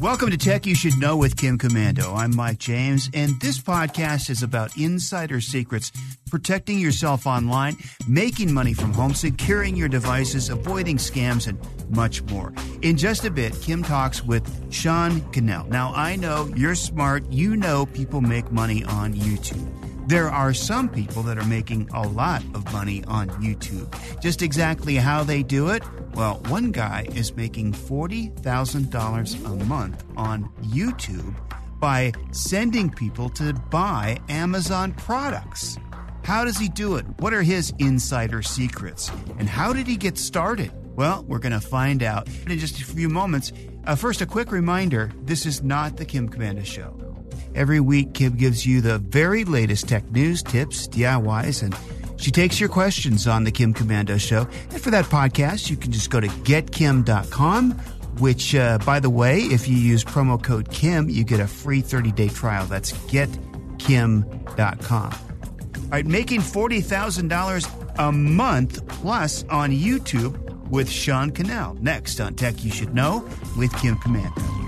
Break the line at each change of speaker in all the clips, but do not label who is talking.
Welcome to Tech You Should Know with Kim Komando. I'm Mike James, and this podcast is about insider secrets, protecting yourself online, making money from home, securing your devices, avoiding scams, and much more. In just a bit, Kim talks with Sean Cannell. Now, I know you're smart. You know people make money on YouTube. There are some people that are making a lot of money on YouTube. Just exactly how they do it? Well, one guy is making $40,000 a month on YouTube by sending people to buy Amazon products. How does he do it? What are his insider secrets? And how did he get started? Well, we're going to find out in just a few moments. Uh, first, a quick reminder this is not the Kim Komando Show. Every week, Kim gives you the very latest tech news, tips, DIYs, and she takes your questions on the Kim Komando Show. And for that podcast, you can just go to getkim.com, which, uh, by the way, if you use promo code Kim, you get a free 30 day trial. That's getkim.com. All right, making $40,000 a month plus on YouTube with Sean Cannell. Next on Tech You Should Know with Kim Komando.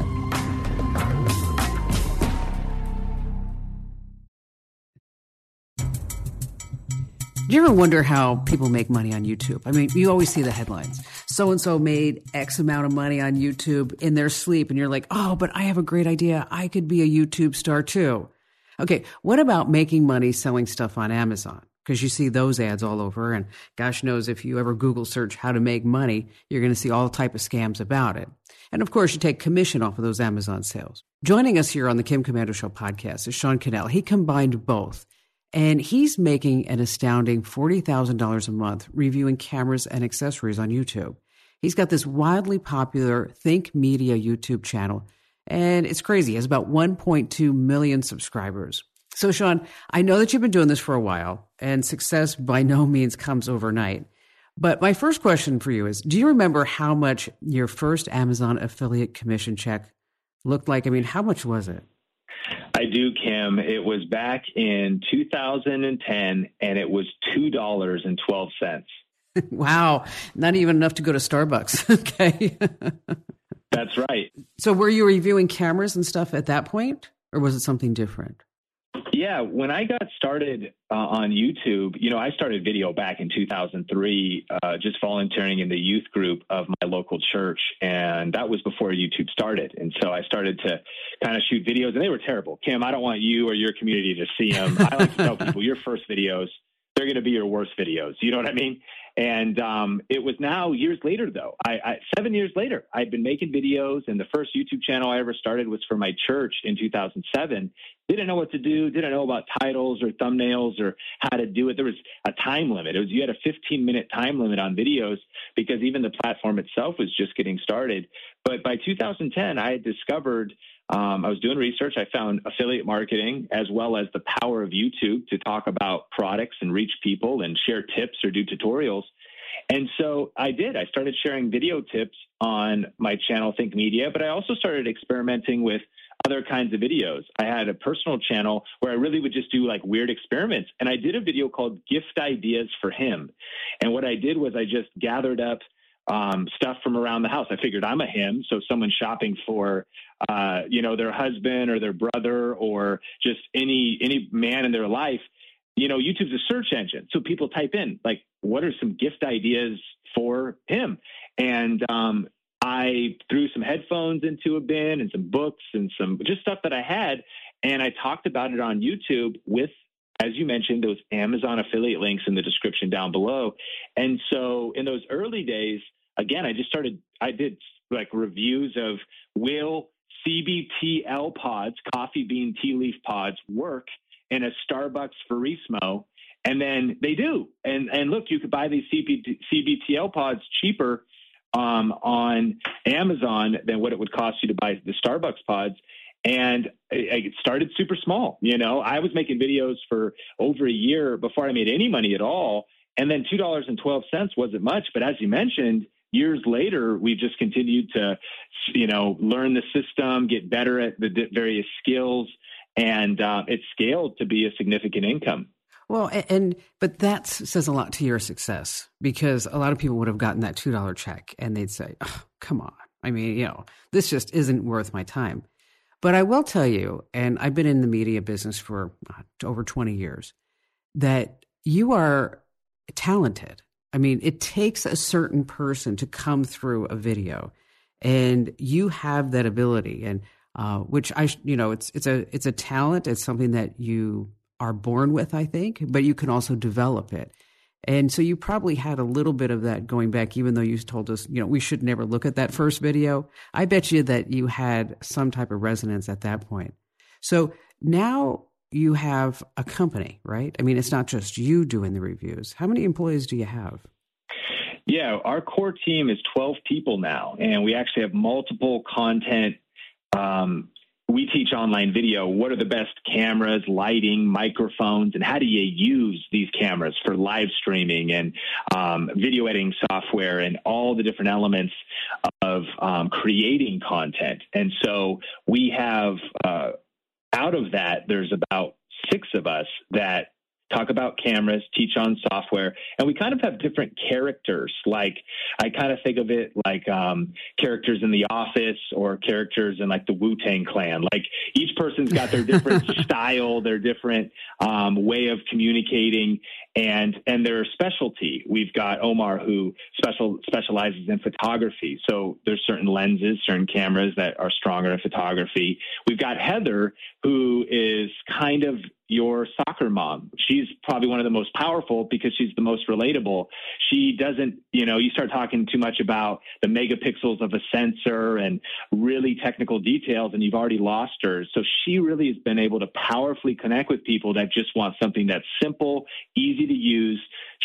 Do you ever wonder how people make money on YouTube? I mean, you always see the headlines. So and so made X amount of money on YouTube in their sleep. And you're like, oh, but I have a great idea. I could be a YouTube star too. Okay. What about making money selling stuff on Amazon? Because you see those ads all over. And gosh knows if you ever Google search how to make money, you're going to see all type of scams about it. And of course, you take commission off of those Amazon sales. Joining us here on the Kim Komando Show podcast is Sean Cannell. He combined both. And he's making an astounding $40,000 a month reviewing cameras and accessories on YouTube. He's got this wildly popular Think Media YouTube channel, and it's crazy. He has about 1.2 million subscribers. So, Sean, I know that you've been doing this for a while, and success by no means comes overnight. But my first question for you is Do you remember how much your first Amazon affiliate commission check looked like? I mean, how much was it?
I do, Kim. It was back in 2010, and it was two dollars and twelve cents.
wow, not even enough to go to Starbucks. okay,
that's right.
So, were you reviewing cameras and stuff at that point, or was it something different?
Yeah, when I got started uh, on YouTube, you know, I started video back in 2003, uh, just volunteering in the youth group of my local church. And that was before YouTube started. And so I started to kind of shoot videos, and they were terrible. Kim, I don't want you or your community to see them. I like to tell people your first videos, they're going to be your worst videos. You know what I mean? And um, it was now years later, though. I, I, seven years later, I'd been making videos, and the first YouTube channel I ever started was for my church in 2007. Didn't know what to do. Didn't know about titles or thumbnails or how to do it. There was a time limit. It was you had a 15 minute time limit on videos because even the platform itself was just getting started. But by 2010, I had discovered um, I was doing research. I found affiliate marketing as well as the power of YouTube to talk about products and reach people and share tips or do tutorials. And so I did. I started sharing video tips on my channel, Think Media, but I also started experimenting with other kinds of videos. I had a personal channel where I really would just do like weird experiments. And I did a video called Gift Ideas for Him. And what I did was I just gathered up um, stuff from around the house. I figured I'm a him, so someone shopping for, uh, you know, their husband or their brother or just any any man in their life. You know, YouTube's a search engine, so people type in like, "What are some gift ideas for him?" And um, I threw some headphones into a bin and some books and some just stuff that I had, and I talked about it on YouTube with as you mentioned, those Amazon affiliate links in the description down below. And so in those early days, again, I just started, I did like reviews of will CBTL pods, coffee bean tea leaf pods, work in a Starbucks Verismo? And then they do. And and look, you could buy these CBTL pods cheaper um, on Amazon than what it would cost you to buy the Starbucks pods. And it started super small. You know, I was making videos for over a year before I made any money at all. And then $2.12 wasn't much. But as you mentioned, years later, we've just continued to, you know, learn the system, get better at the various skills, and uh, it's scaled to be a significant income.
Well, and but that says a lot to your success because a lot of people would have gotten that two dollar check and they'd say, oh, "Come on, I mean, you know, this just isn't worth my time." But I will tell you, and I've been in the media business for uh, over twenty years, that you are talented. I mean, it takes a certain person to come through a video, and you have that ability, and uh, which I, you know, it's it's a it's a talent. It's something that you are born with, I think, but you can also develop it. And so you probably had a little bit of that going back, even though you told us, you know, we should never look at that first video. I bet you that you had some type of resonance at that point. So now you have a company, right? I mean, it's not just you doing the reviews. How many employees do you have?
Yeah, our core team is 12 people now, and we actually have multiple content um, we teach online video. What are the best cameras, lighting, microphones, and how do you use these cameras for live streaming and um, video editing software and all the different elements of um, creating content? And so we have, uh, out of that, there's about six of us that talk about cameras, teach on software, and we kind of have different characters. Like I kind of think of it like um, characters in The Office or characters in like the Wu Tang Clan. Like each person's got their different style, their different um, way of communicating, and and their specialty. We've got Omar who special specializes in photography, so there's certain lenses, certain cameras that are stronger in photography. We've got Heather who is kind of your soccer mom. She's probably one of the most powerful because she's the most relatable. She doesn't, you know, you start talking too much about the megapixels of a sensor and really technical details, and you've already lost her. So she really has been able to powerfully connect with people that just want something that's simple, easy to use.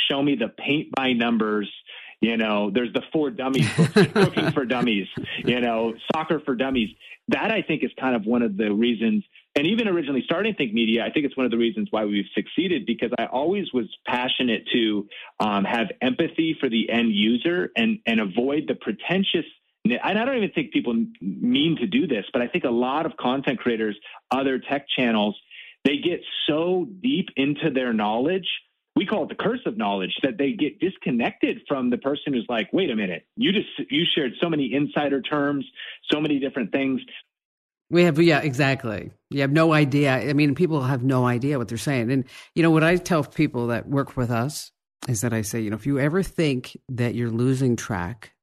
Show me the paint by numbers. You know, there's the four dummies cooking for dummies, you know, soccer for dummies. That I think is kind of one of the reasons and even originally starting Think Media, I think it's one of the reasons why we've succeeded because I always was passionate to um, have empathy for the end user and and avoid the pretentious. And I don't even think people mean to do this, but I think a lot of content creators, other tech channels, they get so deep into their knowledge. We call it the curse of knowledge that they get disconnected from the person who's like, wait a minute, you just you shared so many insider terms, so many different things.
We have, yeah, exactly. You have no idea. I mean, people have no idea what they're saying. And, you know, what I tell people that work with us is that I say, you know, if you ever think that you're losing track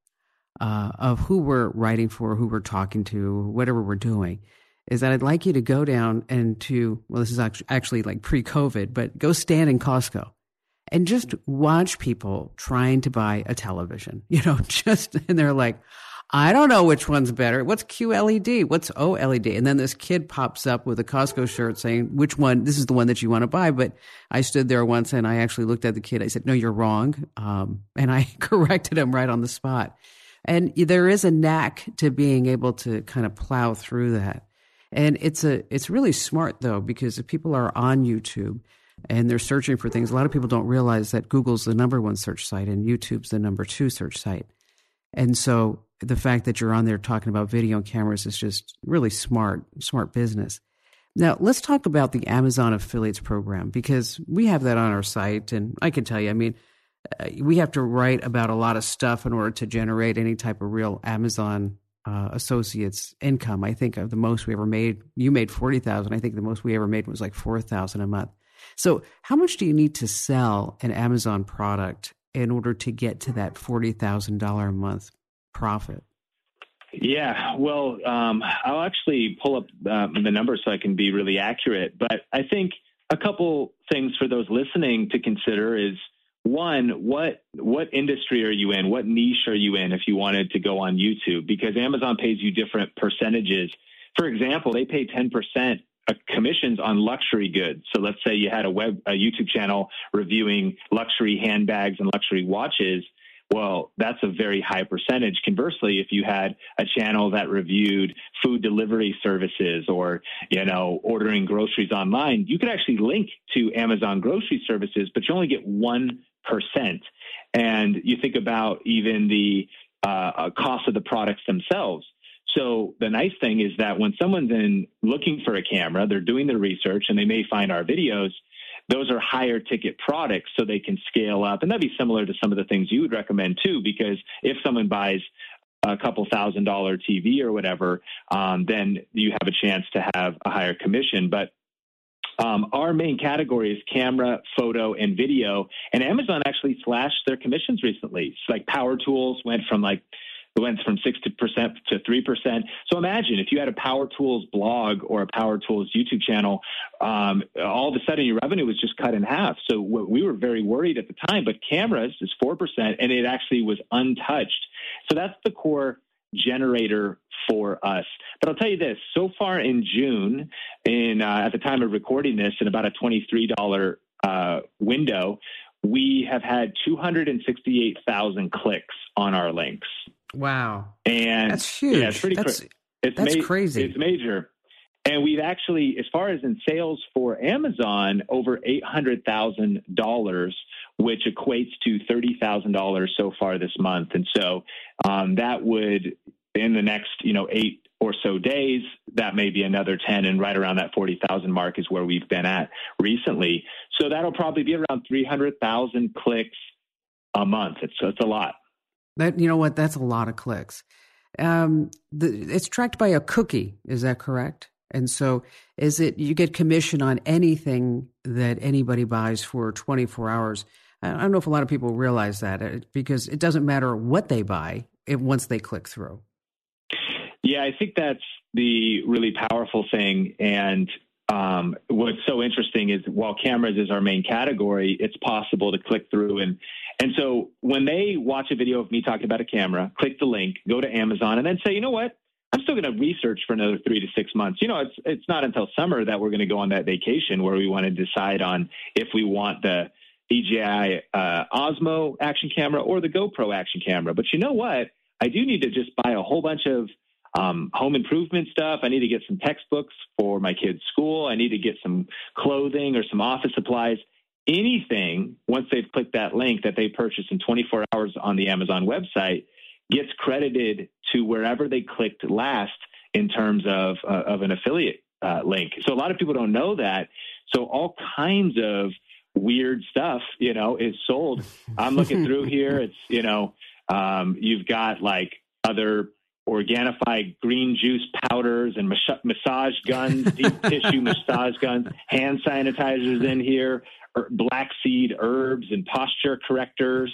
uh, of who we're writing for, who we're talking to, whatever we're doing, is that I'd like you to go down and to, well, this is actually like pre COVID, but go stand in Costco and just watch people trying to buy a television, you know, just, and they're like, I don't know which one's better. What's QLED? What's OLED? And then this kid pops up with a Costco shirt saying, which one? This is the one that you want to buy. But I stood there once and I actually looked at the kid. I said, no, you're wrong. Um, and I corrected him right on the spot. And there is a knack to being able to kind of plow through that. And it's a, it's really smart though, because if people are on YouTube and they're searching for things, a lot of people don't realize that Google's the number one search site and YouTube's the number two search site. And so the fact that you're on there talking about video cameras is just really smart, smart business. Now, let's talk about the Amazon affiliates program because we have that on our site. And I can tell you, I mean, uh, we have to write about a lot of stuff in order to generate any type of real Amazon uh, associates income. I think of the most we ever made, you made 40,000. I think the most we ever made was like 4,000 a month. So, how much do you need to sell an Amazon product in order to get to that $40,000 a month profit?
Yeah, well, um, I'll actually pull up uh, the numbers so I can be really accurate. But I think a couple things for those listening to consider is one, what what industry are you in? What niche are you in if you wanted to go on YouTube? Because Amazon pays you different percentages. For example, they pay 10% commissions on luxury goods. So let's say you had a web a YouTube channel reviewing luxury handbags and luxury watches Well, that's a very high percentage. Conversely, if you had a channel that reviewed food delivery services or, you know, ordering groceries online, you could actually link to Amazon grocery services, but you only get 1%. And you think about even the uh, cost of the products themselves. So the nice thing is that when someone's in looking for a camera, they're doing their research and they may find our videos those are higher ticket products so they can scale up. And that'd be similar to some of the things you would recommend too, because if someone buys a couple thousand dollar TV or whatever, um, then you have a chance to have a higher commission. But um, our main category is camera, photo, and video. And Amazon actually slashed their commissions recently. It's like power tools went from like it went from 60% to 3%. So imagine if you had a Power Tools blog or a Power Tools YouTube channel, um, all of a sudden your revenue was just cut in half. So we were very worried at the time, but cameras is 4% and it actually was untouched. So that's the core generator for us. But I'll tell you this: so far in June, in uh, at the time of recording this, in about a twenty-three dollar uh, window, we have had two hundred and sixty-eight thousand clicks on our links.
Wow.
And
that's huge.
Yeah, it's pretty
that's,
cra- it's
that's
ma-
crazy.
It's major. And we've actually, as far as in sales for Amazon, over $800,000, which equates to $30,000 so far this month. And so um, that would, in the next, you know, eight or so days, that may be another 10 and right around that 40,000 mark is where we've been at recently. So that'll probably be around 300,000 clicks a month. It's, it's a lot.
That you know what? That's a lot of clicks. Um, the, it's tracked by a cookie. Is that correct? And so, is it you get commission on anything that anybody buys for 24 hours? I don't know if a lot of people realize that uh, because it doesn't matter what they buy it, once they click through.
Yeah, I think that's the really powerful thing. And um, what's so interesting is while cameras is our main category, it's possible to click through and and so when they watch a video of me talking about a camera, click the link, go to Amazon, and then say, you know what? I'm still going to research for another three to six months. You know, it's it's not until summer that we're going to go on that vacation where we want to decide on if we want the DJI uh, Osmo action camera or the GoPro action camera. But you know what? I do need to just buy a whole bunch of um, home improvement stuff. I need to get some textbooks for my kids' school. I need to get some clothing or some office supplies. Anything, once they've clicked that link that they purchased in 24 hours on the Amazon website, gets credited to wherever they clicked last in terms of, uh, of an affiliate uh, link. So a lot of people don't know that. So all kinds of weird stuff, you know, is sold. I'm looking through here. It's, you know, um, you've got like other Organifi green juice powders and massage guns, deep tissue massage guns, hand sanitizers in here, er, black seed herbs and posture correctors.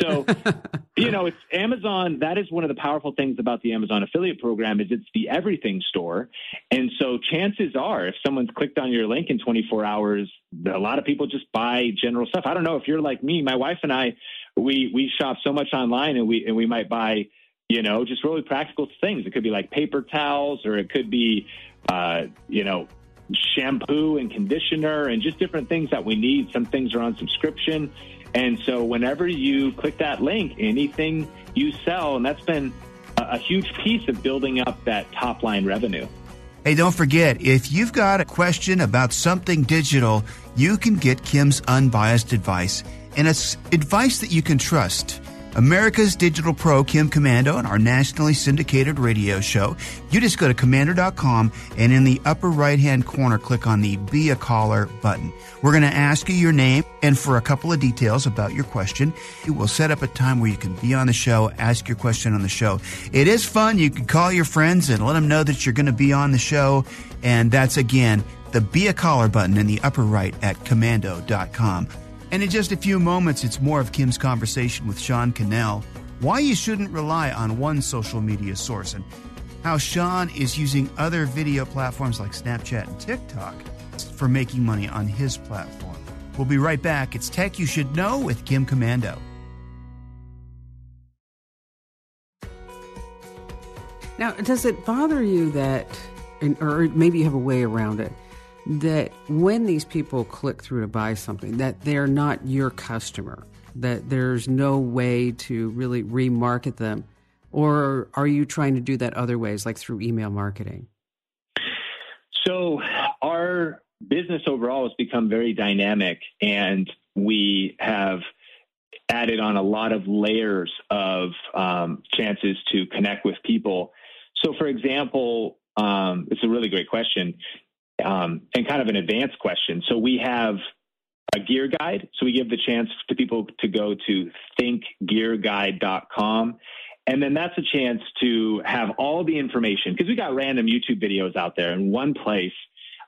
So, you know, it's Amazon. That is one of the powerful things about the Amazon affiliate program is it's the everything store. And so chances are if someone's clicked on your link in 24 hours, a lot of people just buy general stuff. I don't know if you're like me, my wife and I, we, we shop so much online and we, and we might buy you know, just really practical things. It could be like paper towels, or it could be, uh, you know, shampoo and conditioner, and just different things that we need. Some things are on subscription. And so, whenever you click that link, anything you sell, and that's been a, huge piece of building up that top line revenue.
Hey, don't forget, if you've got a question about something digital, you can get Kim's unbiased advice, and it's advice that you can trust. America's Digital Pro, Kim Komando, and our nationally syndicated radio show. You just go to komando.com and in the upper right hand corner, click on the Be a Caller button. We're going to ask you your name and for a couple of details about your question. We'll set up a time where you can be on the show, ask your question on the show. It is fun. You can call your friends and let them know that you're going to be on the show. And that's again, the Be a Caller button in the upper right at komando.com. And in just a few moments, it's more of Kim's conversation with Sean Cannell. Why you shouldn't rely on one social media source and how Sean is using other video platforms like Snapchat and TikTok for making money on his platform. We'll be right back. It's Tech You Should Know with Kim Komando.
Now, does it bother you that, or maybe you have a way around it, that when these people click through to buy something that they're not your customer that there's no way to really remarket them? Or are you trying to do that other ways, like through email marketing?
So, our business overall has become very dynamic, and we have added on a lot of layers of um, chances to connect with people. So, for example, um, it's a really great question um, and kind of an advanced question. So, we have a gear guide. So, we give the chance to people to go to thinkgearguide.com. And then that's a chance to have all the information because we got random YouTube videos out there in one place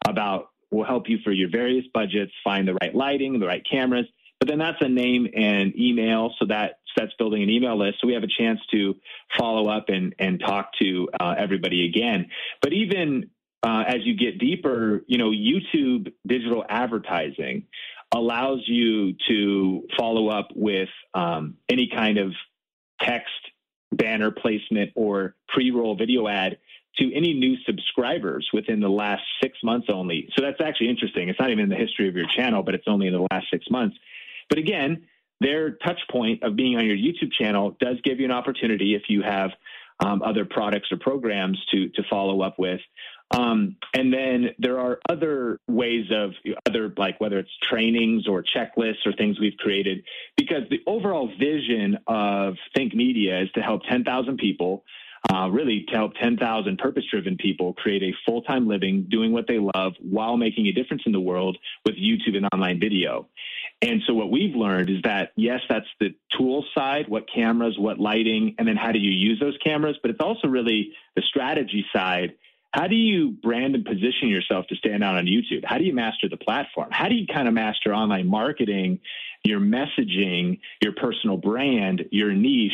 about will help you for your various budgets, find the right lighting, the right cameras. But then that's a name and email. So that that's building an email list. So we have a chance to follow up and, and talk to uh, everybody again. But even uh, as you get deeper, you know, YouTube digital advertising allows you to follow up with um, any kind of text banner placement or pre-roll video ad to any new subscribers within the last six months only. So that's actually interesting. It's not even in the history of your channel, but it's only in the last six months. But again, their touch point of being on your YouTube channel does give you an opportunity if you have um, other products or programs to to follow up with. Um, and then there are other ways of other like whether it's trainings or checklists or things we've created because the overall vision of Think Media is to help 10,000 people uh, really to help 10,000 purpose driven people create a full time living doing what they love while making a difference in the world with YouTube and online video. And so what we've learned is that yes, that's the tool side, what cameras, what lighting, and then how do you use those cameras, but it's also really the strategy side. How do you brand and position yourself to stand out on YouTube? How do you master the platform? How do you kind of master online marketing, your messaging, your personal brand, your niche?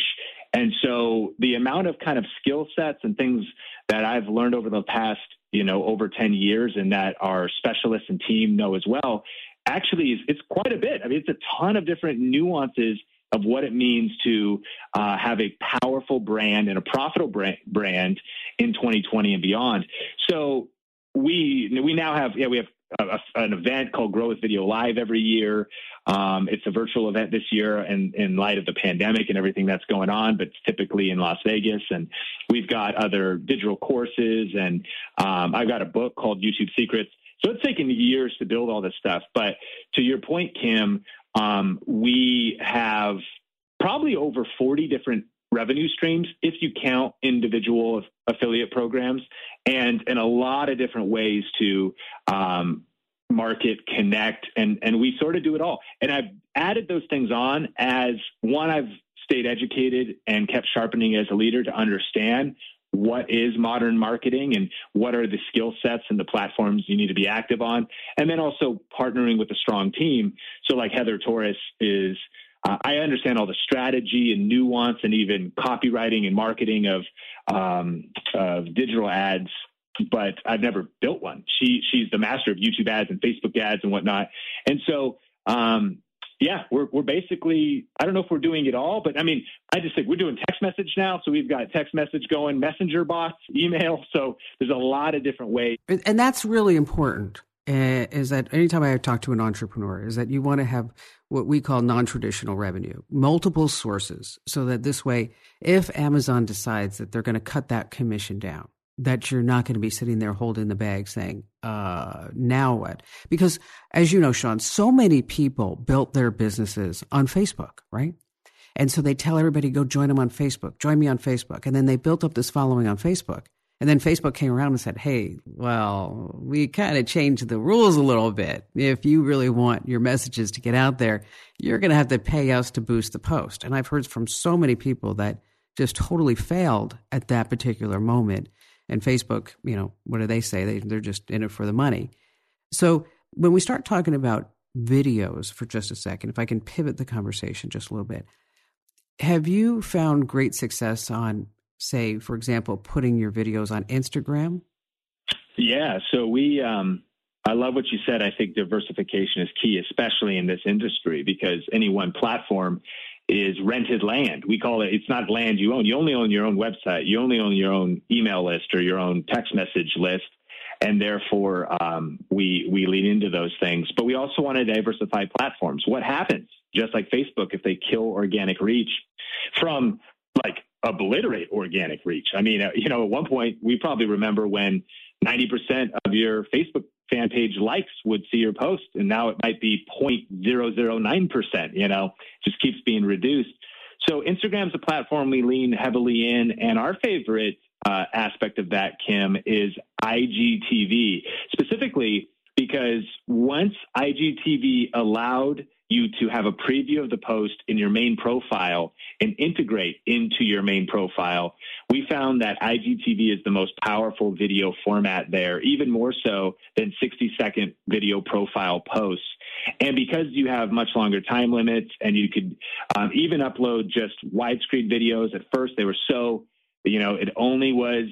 And so the amount of kind of skill sets and things that I've learned over the past, you know, over 10 years and that our specialists and team know as well, actually is it's quite a bit. I mean, it's a ton of different nuances of what it means to uh, have a powerful brand and a profitable brand in 2020 and beyond. So we we now have yeah we have a, an event called Grow with Video Live every year. Um, it's a virtual event this year, and in light of the pandemic and everything that's going on, but it's typically in Las Vegas. And we've got other digital courses, and um, I've got a book called YouTube Secrets. So it's taken years to build all this stuff. But to your point, Kim, um, we have probably over 40 different revenue streams if you count individual affiliate programs and in a lot of different ways to um, market connect and and we sort of do it all. And i've added those things on as one i've stayed educated and kept sharpening as a leader to understand what is modern marketing and what are the skill sets and the platforms you need to be active on and then also partnering with a strong team so like heather torres is uh, I understand all the strategy and nuance and even copywriting and marketing of, um, of digital ads, but I've never built one. She she's the master of YouTube ads and Facebook ads and whatnot. And so, um, yeah, we're we're basically I don't know if we're doing it all, but I mean, I just think we're doing text message now, so we've got text message going, messenger bots, email. So there's a lot of different ways,
and that's really important. Uh, is that anytime I talk to an entrepreneur, is that you want to have what we call non-traditional revenue, multiple sources, so that this way, if Amazon decides that they're going to cut that commission down, that you're not going to be sitting there holding the bag saying, uh, now what? Because as you know, Sean, so many people built their businesses on Facebook, right? And so they tell everybody, go join them on Facebook, join me on Facebook. And then they built up this following on Facebook. And then Facebook came around and said, hey, well, we kind of changed the rules a little bit. If you really want your messages to get out there, you're going to have to pay us to boost the post. And I've heard from so many people that just totally failed at that particular moment. And Facebook, you know, what do they say? They, they're just in it for the money. So when we start talking about videos for just a second, if I can pivot the conversation just a little bit, have you found great success on say, for example, putting your videos on Instagram?
Yeah. So we, um, I love what you said. I think diversification is key, especially in this industry, because any one platform is rented land. We call it, it's not land you own. You only own your own website. You only own your own email list or your own text message list. And therefore, um, we, we lean into those things. But we also want to diversify platforms. What happens just like Facebook, if they kill organic reach from like obliterate organic reach. I mean, uh, you know, at one point we probably remember when 90% of your Facebook fan page likes would see your post, and now it might be 0.009%, you know, just keeps being reduced. So Instagram's a platform we lean heavily in, and our favorite uh, aspect of that, Kim, is IGTV, specifically because once IGTV allowed you to have a preview of the post in your main profile and integrate into your main profile, we found that IGTV is the most powerful video format there, even more so than 60 second video profile posts. And because you have much longer time limits and you could um, even upload just widescreen videos, at first they were so, you know, it only was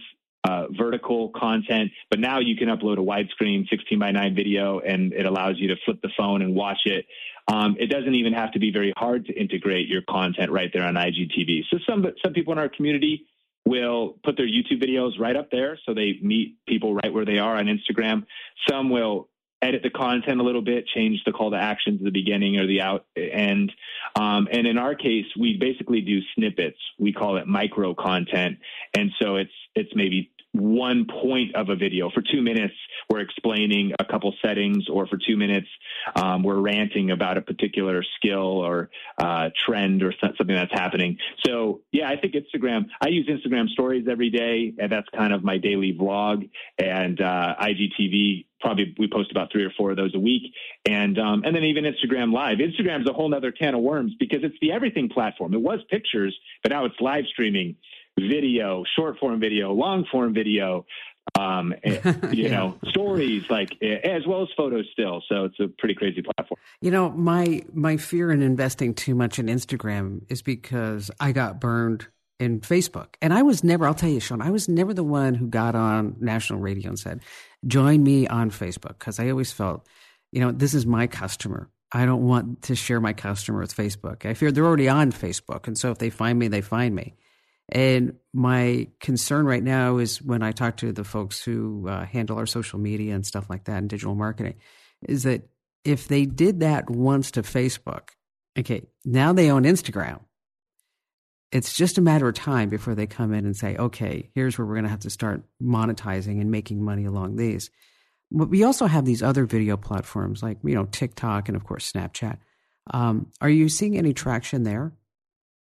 uh, vertical content, but now you can upload a widescreen 16 by 9 video and it allows you to flip the phone and watch it. Um, it doesn't even have to be very hard to integrate your content right there on IGTV. So some some people in our community will put their YouTube videos right up there, so they meet people right where they are on Instagram. Some will edit the content a little bit, change the call to actions at the beginning or the out end. Um, and in our case, we basically do snippets. We call it micro content, and so it's it's maybe one point of a video. For two minutes, we're explaining a couple settings, or for two minutes, um, we're ranting about a particular skill or uh, trend or something that's happening. So, yeah, I think Instagram, I use Instagram stories every day, and that's kind of my daily vlog. And uh, IGTV, probably we post about three or four of those a week. And, um, and then even Instagram Live. Instagram's a whole other can of worms because it's the everything platform. It was pictures, but now it's live streaming video, short form video, long form video, um, you yeah. know, stories like as well as photos still. So it's a pretty crazy platform.
You know, my my fear in investing too much in Instagram is because I got burned in Facebook, and I was never. I'll tell you, Sean, I was never the one who got on national radio and said, "Join me on Facebook," because I always felt, you know, this is my customer. I don't want to share my customer with Facebook. I fear they're already on Facebook, and so if they find me, they find me. And my concern right now is when I talk to the folks who uh, handle our social media and stuff like that and digital marketing, is that if they did that once to Facebook, okay, now they own Instagram. It's just a matter of time before they come in and say, okay, here's where we're going to have to start monetizing and making money along these. But we also have these other video platforms like, you know, TikTok and of course Snapchat. Um, are you seeing any traction there?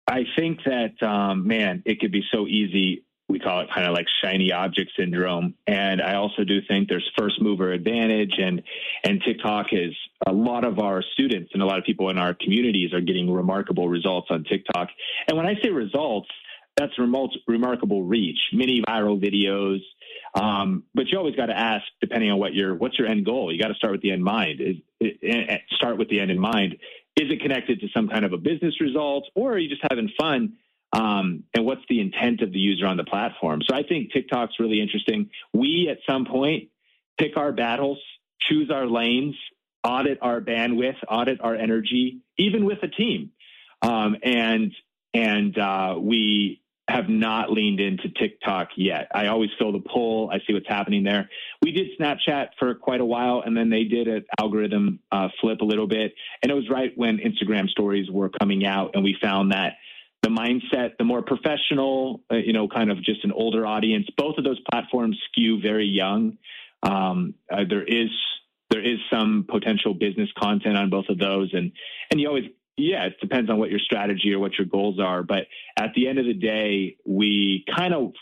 I think that, um, man, it could be so easy. We call it kind of like shiny object syndrome. And I also do think there's first mover advantage and, and TikTok is a lot of our students and a lot of people in our communities are getting remarkable results on TikTok. And when I say results, that's remul- remarkable reach, mini viral videos. Um, but you always got to ask, depending on what your what's your end goal. You got to start with the end mind. Is, it, start with the end in mind is it connected to some kind of a business result or are you just having fun? Um, and what's the intent of the user on the platform? So I think TikTok's really interesting. We at some point pick our battles, choose our lanes, audit our bandwidth, audit our energy, even with a team. Um, and and uh, we have not leaned into TikTok yet. I always feel the pull. I see what's happening there. We did Snapchat for quite a while, and then they did an algorithm uh, flip a little bit. And it was right when Instagram stories were coming out, and we found that the mindset, the more professional, uh, you know, kind of just an older audience, both of those platforms skew very young. Um, uh, there is there is some potential business content on both of those, and and you always yeah, it depends on what your strategy or what your goals are. But at the end of the day, we kind of,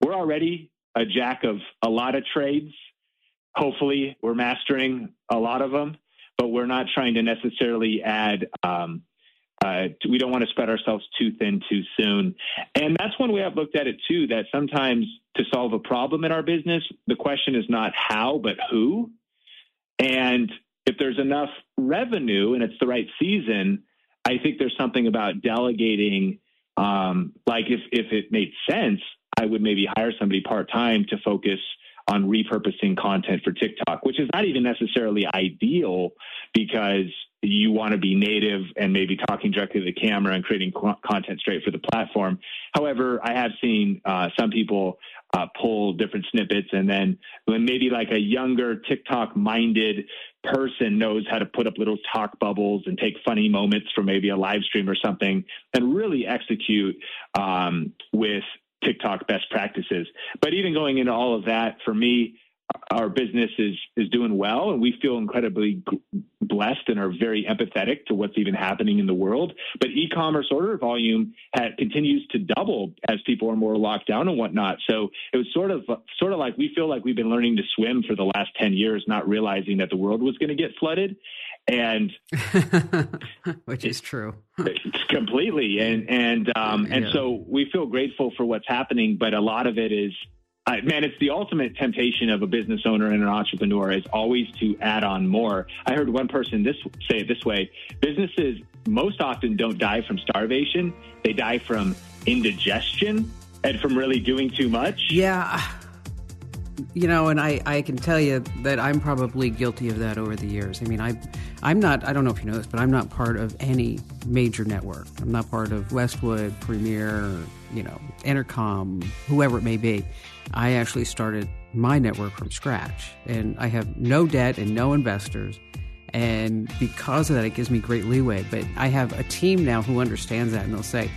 we're already a jack of a lot of trades. Hopefully, we're mastering a lot of them, but we're not trying to necessarily add, um, uh, we don't want to spread ourselves too thin too soon. And that's one way I've looked at it too, that sometimes to solve a problem in our business, the question is not how, but who. And if there's enough revenue and it's the right season, I think there's something about delegating. Um, like if if it made sense, I would maybe hire somebody part time to focus on repurposing content for TikTok, which is not even necessarily ideal because you want to be native and maybe talking directly to the camera and creating content straight for the platform. However, I have seen uh, some people uh, pull different snippets, and then when maybe like a younger TikTok minded person knows how to put up little talk bubbles and take funny moments from maybe a live stream or something, and really execute um, with TikTok best practices. But even going into all of that, for me, our business is is doing well, and we feel incredibly blessed and are very empathetic to what's even happening in the world. But e-commerce order volume continues to double as people are more locked down and whatnot. So it was sort of sort of like we feel like we've been learning to swim for the last ten years, not realizing that the world was going to get flooded, and
which is true
completely. And and um, and yeah. so we feel grateful for what's happening, but a lot of it is man, it's the ultimate temptation of a business owner and an entrepreneur is always to add on more. I heard one person this say it this way: businesses most often don't die from starvation; they die from indigestion and from really doing too much.
Yeah. You know, and I, I can tell you that I'm probably guilty of that over the years. I mean, I, I'm not, I don't know if you know this, but I'm not part of any major network. I'm not part of Westwood, Premiere, you know, Entercom, whoever it may be. I actually started my network from scratch and I have no debt and no investors. And because of that, it gives me great leeway. But I have a team now who understands that and they'll say,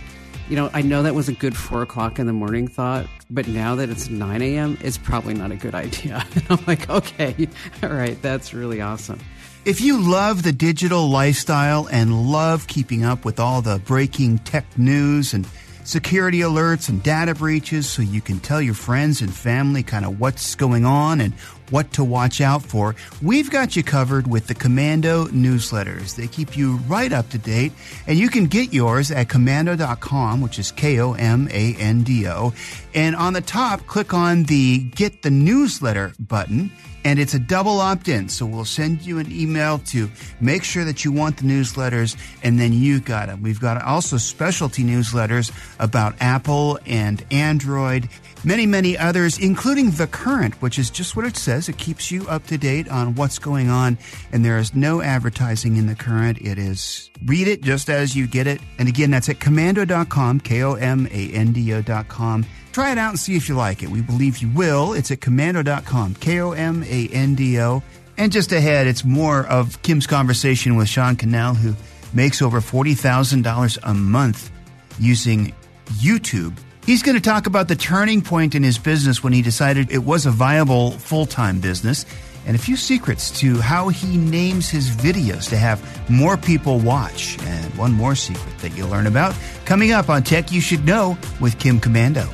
you know, I know that was a good four o'clock in the morning thought, but now that it's 9 a.m., it's probably not a good idea. And I'm like, okay, all right, that's really awesome.
If you love the digital lifestyle and love keeping up with all the breaking tech news and security alerts and data breaches so you can tell your friends and family kind of what's going on and what to watch out for. We've got you covered with the Komando newsletters. They keep you right up to date, and you can get yours at komando.com, which is K O M A N D O. And on the top, click on the Get the Newsletter button and it's a double opt in. So we'll send you an email to make sure that you want the newsletters, and then you got them. We've got also specialty newsletters about Apple and Android, many, many others, including The Current, which is just what it says. It keeps you up to date on what's going on, and there is no advertising in The Current. It is read it just as you get it. And again, that's at komando.com, K O M A N D O.com. Try it out and see if you like it. We believe you will. It's at komando.com, K O M A N D O. And just ahead, it's more of Kim's conversation with Sean Cannell, who makes over $40,000 a month using YouTube. He's going to talk about the turning point in his business when he decided it was a viable full time business and a few secrets to how he names his videos to have more people watch. And one more secret that you'll learn about coming up on Tech You Should Know with Kim Komando.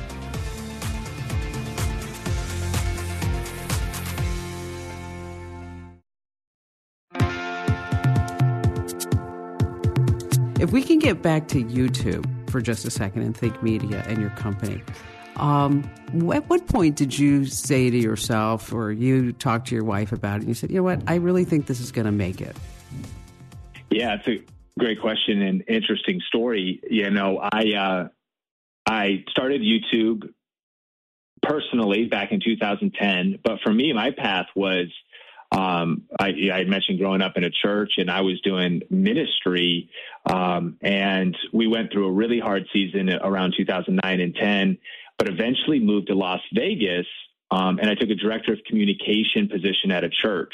If we can get back to YouTube for just a second and Think Media and your company, um, at what point did you say to yourself or you talk to your wife about it and you said, you know what, I really think this is going to make it?
Yeah, it's a great question and interesting story. You know, I, uh, I started YouTube personally back in 2010, but for me, my path was um, I, I mentioned growing up in a church and I was doing ministry. Um, and we went through a really hard season around 2009 and 10, but eventually moved to Las Vegas. Um, and I took a director of communication position at a church.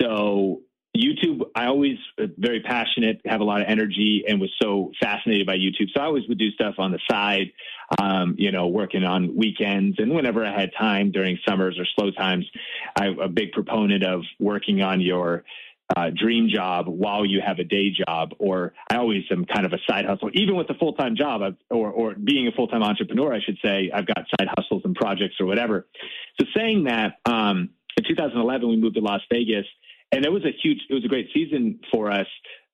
So YouTube, I always uh, very passionate, have a lot of energy, and was so fascinated by YouTube. So I always would do stuff on the side, um, you know, working on weekends and whenever I had time during summers or slow times. I'm a big proponent of working on your uh, dream job while you have a day job, or I always am kind of a side hustle, even with a full time job, or or being a full time entrepreneur, I should say. I've got side hustles and projects or whatever. So saying that, um, in 2011 we moved to Las Vegas and it was a huge, it was a great season for us.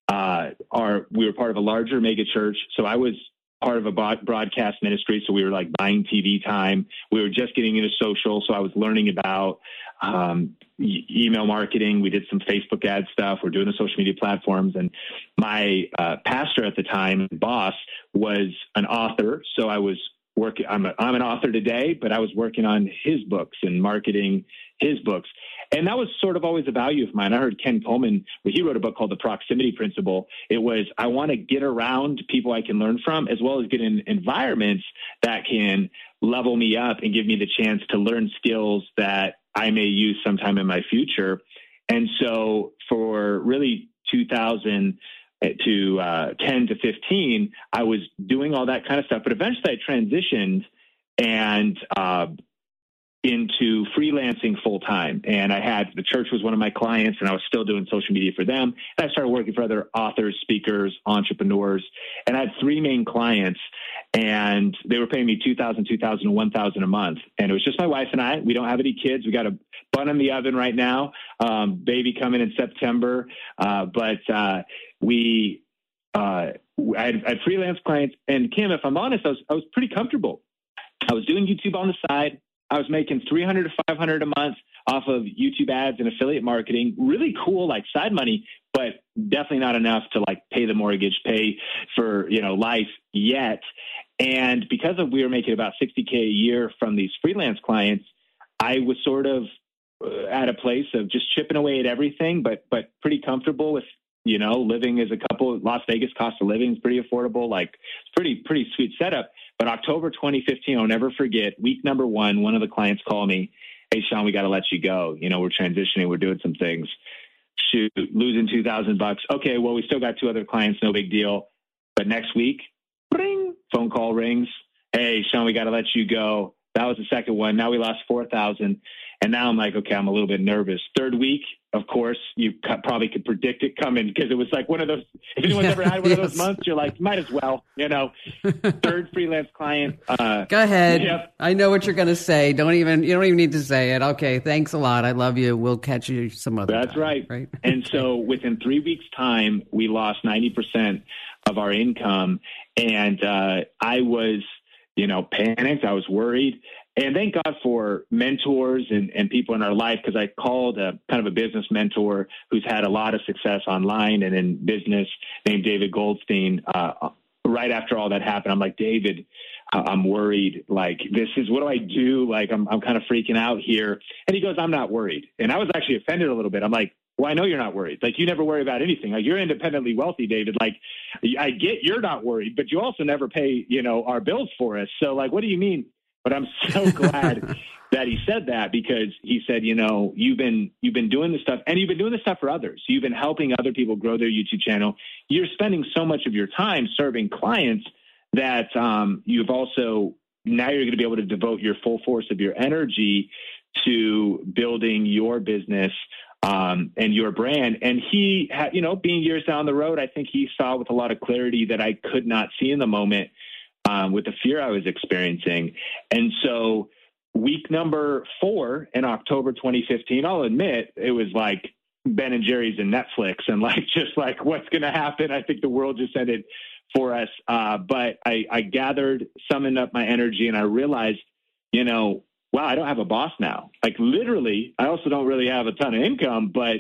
Uh, our we were part of a larger mega church, so I was part of a broadcast ministry. So we were like buying TV time. We were just getting into social, so I was learning about um, e- email marketing. We did some Facebook ad stuff. We're doing the social media platforms, and my uh, pastor at the time, boss, was an author. So I was working. I'm, a, I'm an author today, but I was working on his books and marketing his books. And that was sort of always a value of mine. I heard Ken Coleman, he wrote a book called The Proximity Principle. It was, I want to get around people I can learn from, as well as get in environments that can level me up and give me the chance to learn skills that I may use sometime in my future. And so for really 2000 to uh, 10 to 15, I was doing all that kind of stuff. But eventually I transitioned and uh, into freelancing full time. And I had the church was one of my clients, and I was still doing social media for them. And I started working for other authors, speakers, entrepreneurs, and I had three main clients. And they were paying me 2000 2000 1000 a month. And it was just my wife and I. We don't have any kids. We got a bun in the oven right now. Um, baby coming in September. Uh, but uh, we uh, I, had, I had freelance clients, and Kim, if I'm honest, I was I was pretty comfortable. I was doing YouTube on the side. I was making 300 to 500 a month off of YouTube ads and affiliate marketing. Really cool, like side money, but definitely not enough to like pay the mortgage, pay for, you know, life yet. And because of we were making about 60K a year from these freelance clients, I was sort of uh, at a place of just chipping away at everything, but, but pretty comfortable with, you know, living as a couple. Las Vegas cost of living is pretty affordable. Like it's pretty, pretty sweet setup. But October 2015, I'll never forget. Week number one, one of the clients called me, "Hey, Sean, we got to let you go. You know, we're transitioning, we're doing some things. Shoot, losing 2,000 bucks. Okay, well, we still got two other clients, no big deal. But next week, ring, phone call rings. Hey, Sean, we got to let you go. That was the second one. Now we lost 4,000. And now I'm like, okay, I'm a little bit nervous. Third week, of course, you probably could predict it coming because it was like one of those. If anyone's yeah, ever had one yes. of those months, you're like, might as well, you know. Third freelance client. Uh,
Go ahead. Yep. I know what you're going to say. Don't even. You don't even need to say it. Okay. Thanks a lot. I love you. We'll catch you some other.
That's
time,
right. Right. and so within three weeks' time, we lost ninety percent of our income, and uh, I was, you know, panicked. I was worried, and thank God for mentors and, and people in our life because I called a kind of a business mentor who's had a lot of success online and in business named David Goldstein. Uh, right after all that happened, I'm like, David, I'm worried. Like, this is what do I do? Like, I'm, I'm kind of freaking out here. And he goes, I'm not worried. And I was actually offended a little bit. I'm like, well, I know you're not worried. Like, you never worry about anything. Like, you're independently wealthy, David. Like, I get you're not worried, but you also never pay, you know, our bills for us. So, like, what do you mean? But I'm so glad that he said that because he said, you know, you've been you've been doing this stuff and you've been doing this stuff for others. You've been helping other people grow their YouTube channel. You're spending so much of your time serving clients that um, you've also now you're going to be able to devote your full force of your energy to building your business um, and your brand. And he, you know, being years down the road, I think he saw with a lot of clarity that I could not see in the moment um, with the fear I was experiencing. And so, week number four in October 2015, I'll admit it was like Ben and Jerry's and Netflix, and like just like what's going to happen. I think the world just ended for us. Uh, but I, I gathered, summoned up my energy, and I realized, you know, wow, I don't have a boss now. Like literally, I also don't really have a ton of income, but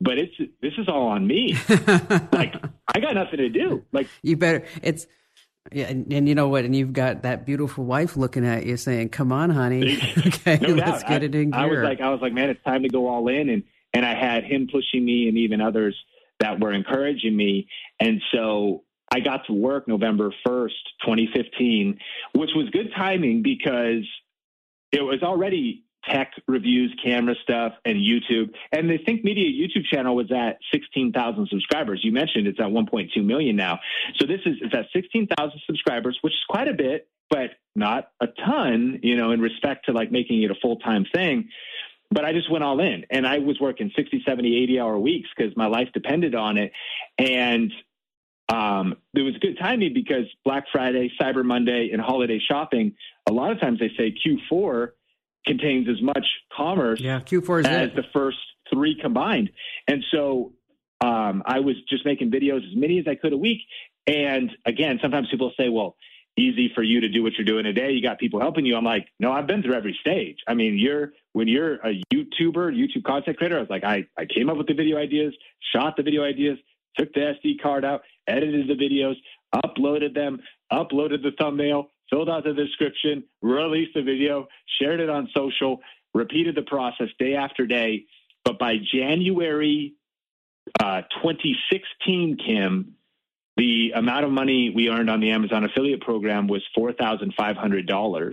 but it's this is all on me. like I got nothing to do. Like
you better. It's yeah, and, and, you know what? And you've got that beautiful wife looking at you, saying, "Come on, honey, okay, no let's get I, it in gear."
I was like, I was like, man, it's time to go all in, and and I had him pushing me, and even others that were encouraging me, and so I got to work November first, 2015, which was good timing because it was already tech reviews, camera stuff, and YouTube. And the Think Media YouTube channel was at 16,000 subscribers. You mentioned it's at 1.2 million now. So this is it's at 16,000 subscribers, which is quite a bit, but not a ton, you know, in respect to like making it a full time thing. But I just went all in and I was working 60, 70, 80 hour weeks because my life depended on it. And um, it was good timing because Black Friday, Cyber Monday, and holiday shopping, a lot of times they say Q4 contains as much commerce
yeah, Q4
as
it.
the first three combined. And so um, I was just making videos as many as I could a week. And again, sometimes people say, well, easy for you to do what you're doing today. You got people helping you. I'm like, no, I've been through every stage. I mean, you're when you're a YouTuber, YouTube content creator, I was like, I, I came up with the video ideas, shot the video ideas, took the SD card out, edited the videos, uploaded them, uploaded the thumbnail, filled out the description, released the video, shared it on social, repeated the process day after day. But by January uh, 2016, Kim, the amount of money we earned on the Amazon affiliate program was $4,500.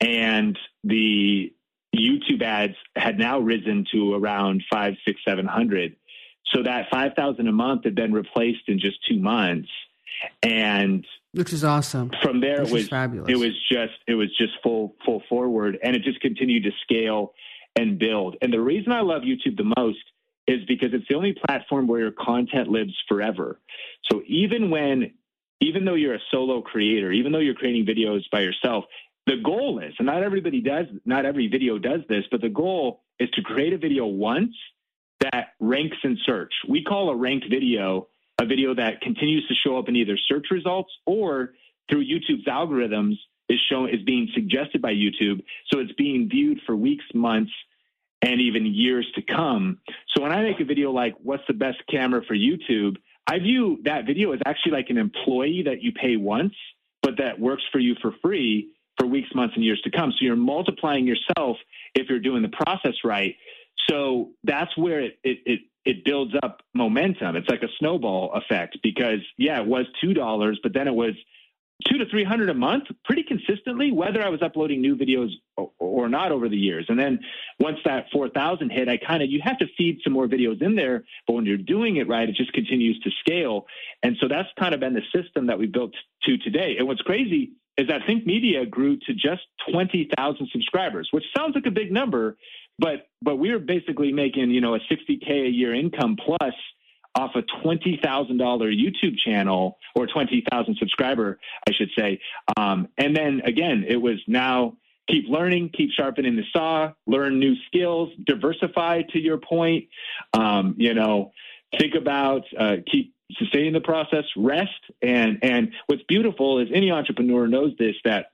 And the YouTube ads had now risen to around five, six, seven hundred. So that 5,000 a month had been replaced in just two months. And
which is awesome.
From there,
which
it was
fabulous.
It was just it was just full full forward, and it just continued to scale and build. And the reason I love YouTube the most is because it's the only platform where your content lives forever. So even when even though you're a solo creator, even though you're creating videos by yourself, the goal is, and not everybody does, not every video does this, but the goal is to create a video once that ranks in search. We call a ranked video a video that continues to show up in either search results or through YouTube's algorithms is shown is being suggested by YouTube. So it's being viewed for weeks, months, and even years to come. So when I make a video like what's the best camera for YouTube, I view that video as actually like an employee that you pay once, but that works for you for free for weeks, months, and years to come. So you're multiplying yourself if you're doing the process right. So that's where it, it, it, it builds up momentum. It's like a snowball effect because, yeah, it was $2, but then it was two to 300 a month pretty consistently, whether I was uploading new videos or not over the years. And then once that 4,000 hit, I kind of, you have to feed some more videos in there, but when you're doing it right, it just continues to scale. And so that's kind of been the system that we built to today. And what's crazy is that Think Media grew to just 20,000 subscribers, which sounds like a big number, but but we were basically making you know a 60k a year income plus off a twenty thousand dollar YouTube channel or twenty thousand subscriber, I should say. Um, and then again, it was now keep learning, keep sharpening the saw, learn new skills, diversify. To your point, um, you know, think about uh, keep sustaining the process, rest, and and what's beautiful is any entrepreneur knows this that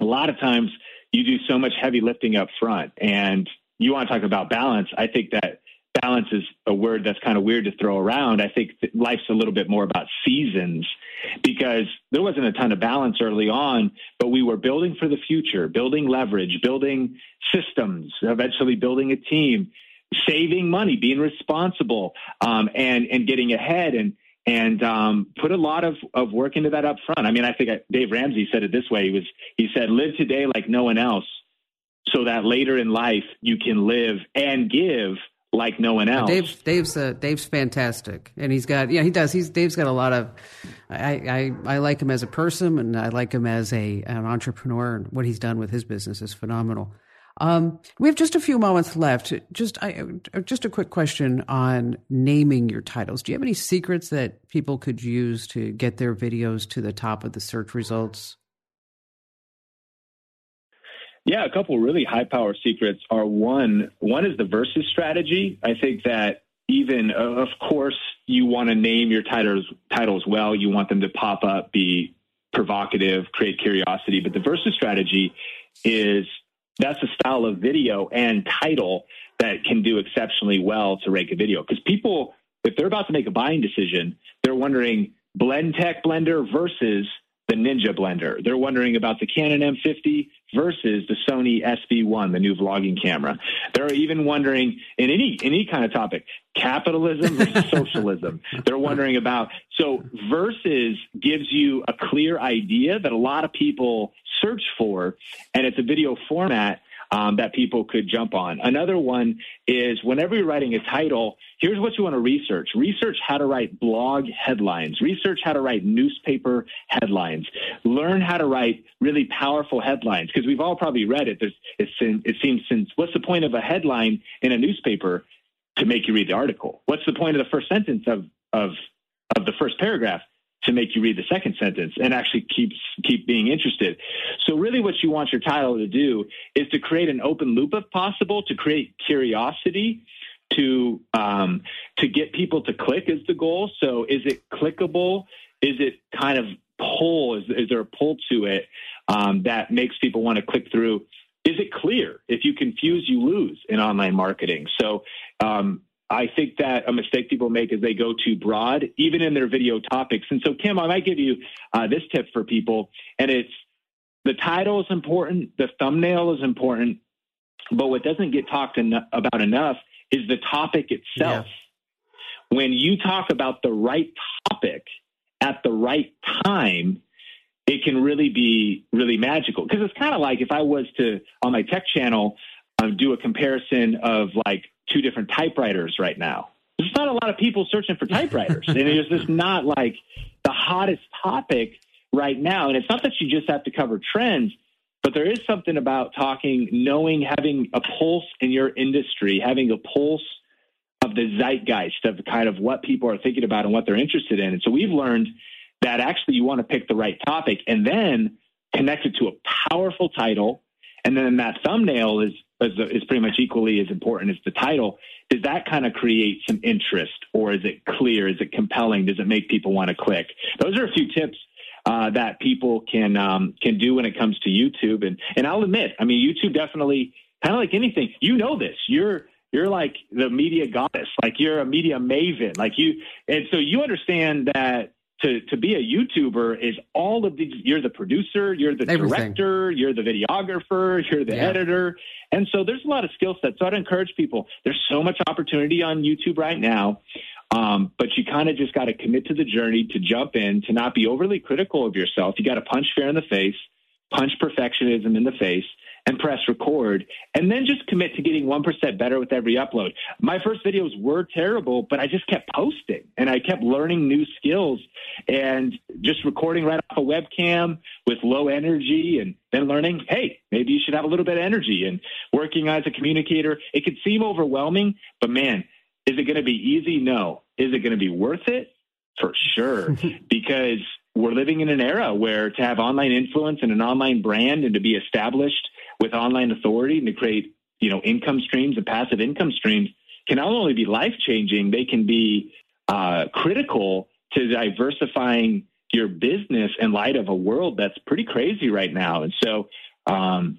a lot of times you do so much heavy lifting up front and you want to talk about balance. I think that balance is a word that's kind of weird to throw around. I think life's a little bit more about seasons because there wasn't a ton of balance early on, but we were building for the future, building leverage, building systems, eventually building a team, saving money, being responsible, um, and and getting ahead and and um, put a lot of, of work into that up front. I mean, I think Dave Ramsey said it this way. He was he said, "Live today like no one else." so that later in life you can live and give like no one else.
Dave's Dave's uh, Dave's fantastic, and he's got yeah he does. He's Dave's got a lot of. I, I I like him as a person, and I like him as a an entrepreneur, and what he's done with his business is phenomenal. Um, we have just a few moments left. Just I, just a quick question on naming your titles. Do you have any secrets that people could use to get their videos to the top of the search results?
Yeah, a couple really high power secrets are one. One is the versus strategy. I think that even, of course, you want to name your titles titles well. You want them to pop up, be provocative, create curiosity. But the versus strategy is that's a style of video and title that can do exceptionally well to rank a video. Because people, if they're about to make a buying decision, they're wondering Blendtec blender versus the Ninja blender. They're wondering about the Canon M50 versus the Sony ZV-1, the new vlogging camera. They're even wondering in any any kind of topic, capitalism versus socialism. They're wondering about so versus gives you a clear idea that a lot of people search for, and it's a video format um, that people could jump on. Another one is whenever you're writing a title, here's what you want to research. Research how to write blog headlines. Research how to write newspaper headlines. Learn how to write really powerful headlines because we've all probably read it. There's, it seems since what's the point of a headline in a newspaper to make you read the article? What's the point of the first sentence of of of the first paragraph? To make you read the second sentence and actually keep keep being interested. So really what you want your title to do is to create an open loop if possible, to create curiosity, to um, to get people to click is the goal. So is it clickable? Is it kind of pull? Is, is there a pull to it um, that makes people want to click through? Is it clear? If you confuse, you lose in online marketing. So um, I think that a mistake people make is they go too broad, even in their video topics. And so, Kim, I might give you uh, this tip for people, and it's the title is important, the thumbnail is important, But what doesn't get talked en- about enough is the topic itself. Yeah. When you talk about the right topic at the right time, it can really be really magical. Because it's kind of like if I was to, on my tech channel, uh, do a comparison of like two different typewriters right now. There's not a lot of people searching for typewriters. and it's just not like the hottest topic right now. And it's not that you just have to cover trends, but there is something about talking, knowing, having a pulse in your industry, having a pulse of the zeitgeist of kind of what people are thinking about and what they're interested in. And so we've learned that actually you want to pick the right topic and then connect it to a powerful title. And then that thumbnail is, is, is pretty much equally as important as the title. Does that kind of create some interest or is it clear? Is it compelling? Does it make people want to click? Those are a few tips uh, that people can um, can do when it comes to YouTube. And and I'll admit, I mean, YouTube definitely kind of like anything. You know this. You're you're like the media goddess. Like you're a media maven. Like you, and so you understand that to to be a YouTuber is all of these. You're the producer, you're the Everything. director, you're the videographer, you're the yeah. editor, and so there's a lot of skill sets. So I'd encourage people. There's so much opportunity on YouTube right now. Um, but you kind of just got to commit to the journey to jump in, to not be overly critical of yourself. You got to punch fear in the face, punch perfectionism in the face, and press record, and then just commit to getting 1% better with every upload. My first videos were terrible, but I just kept posting and I kept learning new skills and just recording right off a webcam with low energy and then learning, hey, maybe you should have a little bit of energy and working as a communicator. It could seem overwhelming, but man, is it going to be easy? No. Is it going to be worth it? For sure. because we're living in an era where to have online influence and an online brand and to be established with online authority and to create, you know, income streams and passive income streams can not only be life changing, they can be uh, critical to diversifying your business in light of a world that's pretty crazy right now. And so, um,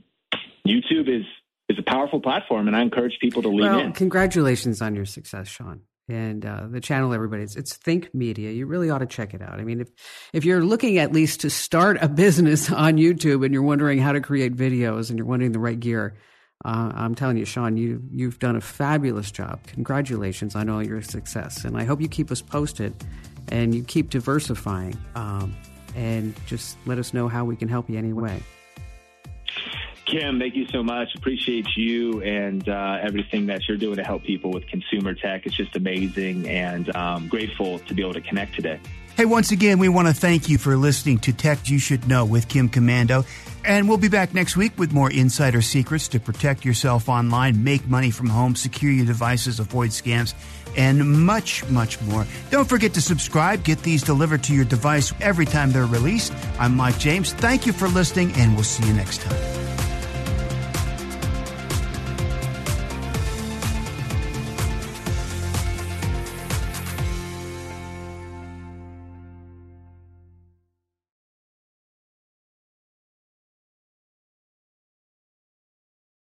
YouTube is is a powerful platform, and I encourage people to lean
well,
in.
Congratulations on your success, Sean. And uh, the channel, everybody, it's, it's Think Media. You really ought to check it out. I mean, if if you're looking at least to start a business on YouTube and you're wondering how to create videos and you're wanting the right gear, uh, I'm telling you, Sean, you you've done a fabulous job. Congratulations on all your success, and I hope you keep us posted and you keep diversifying. Um, and just let us know how we can help you anyway.
Kim, thank you so much. Appreciate you and uh, everything that you're doing to help people with consumer tech. It's just amazing and um, grateful to be able to connect today.
Hey, once again, we want to thank you for listening to Tech You Should Know with Kim Komando. And we'll be back next week with more insider secrets to protect yourself online, make money from home, secure your devices, avoid scams, and much, much more. Don't forget to subscribe. Get these delivered to your device every time they're released. I'm Mike James. Thank you for listening, and we'll see you next time.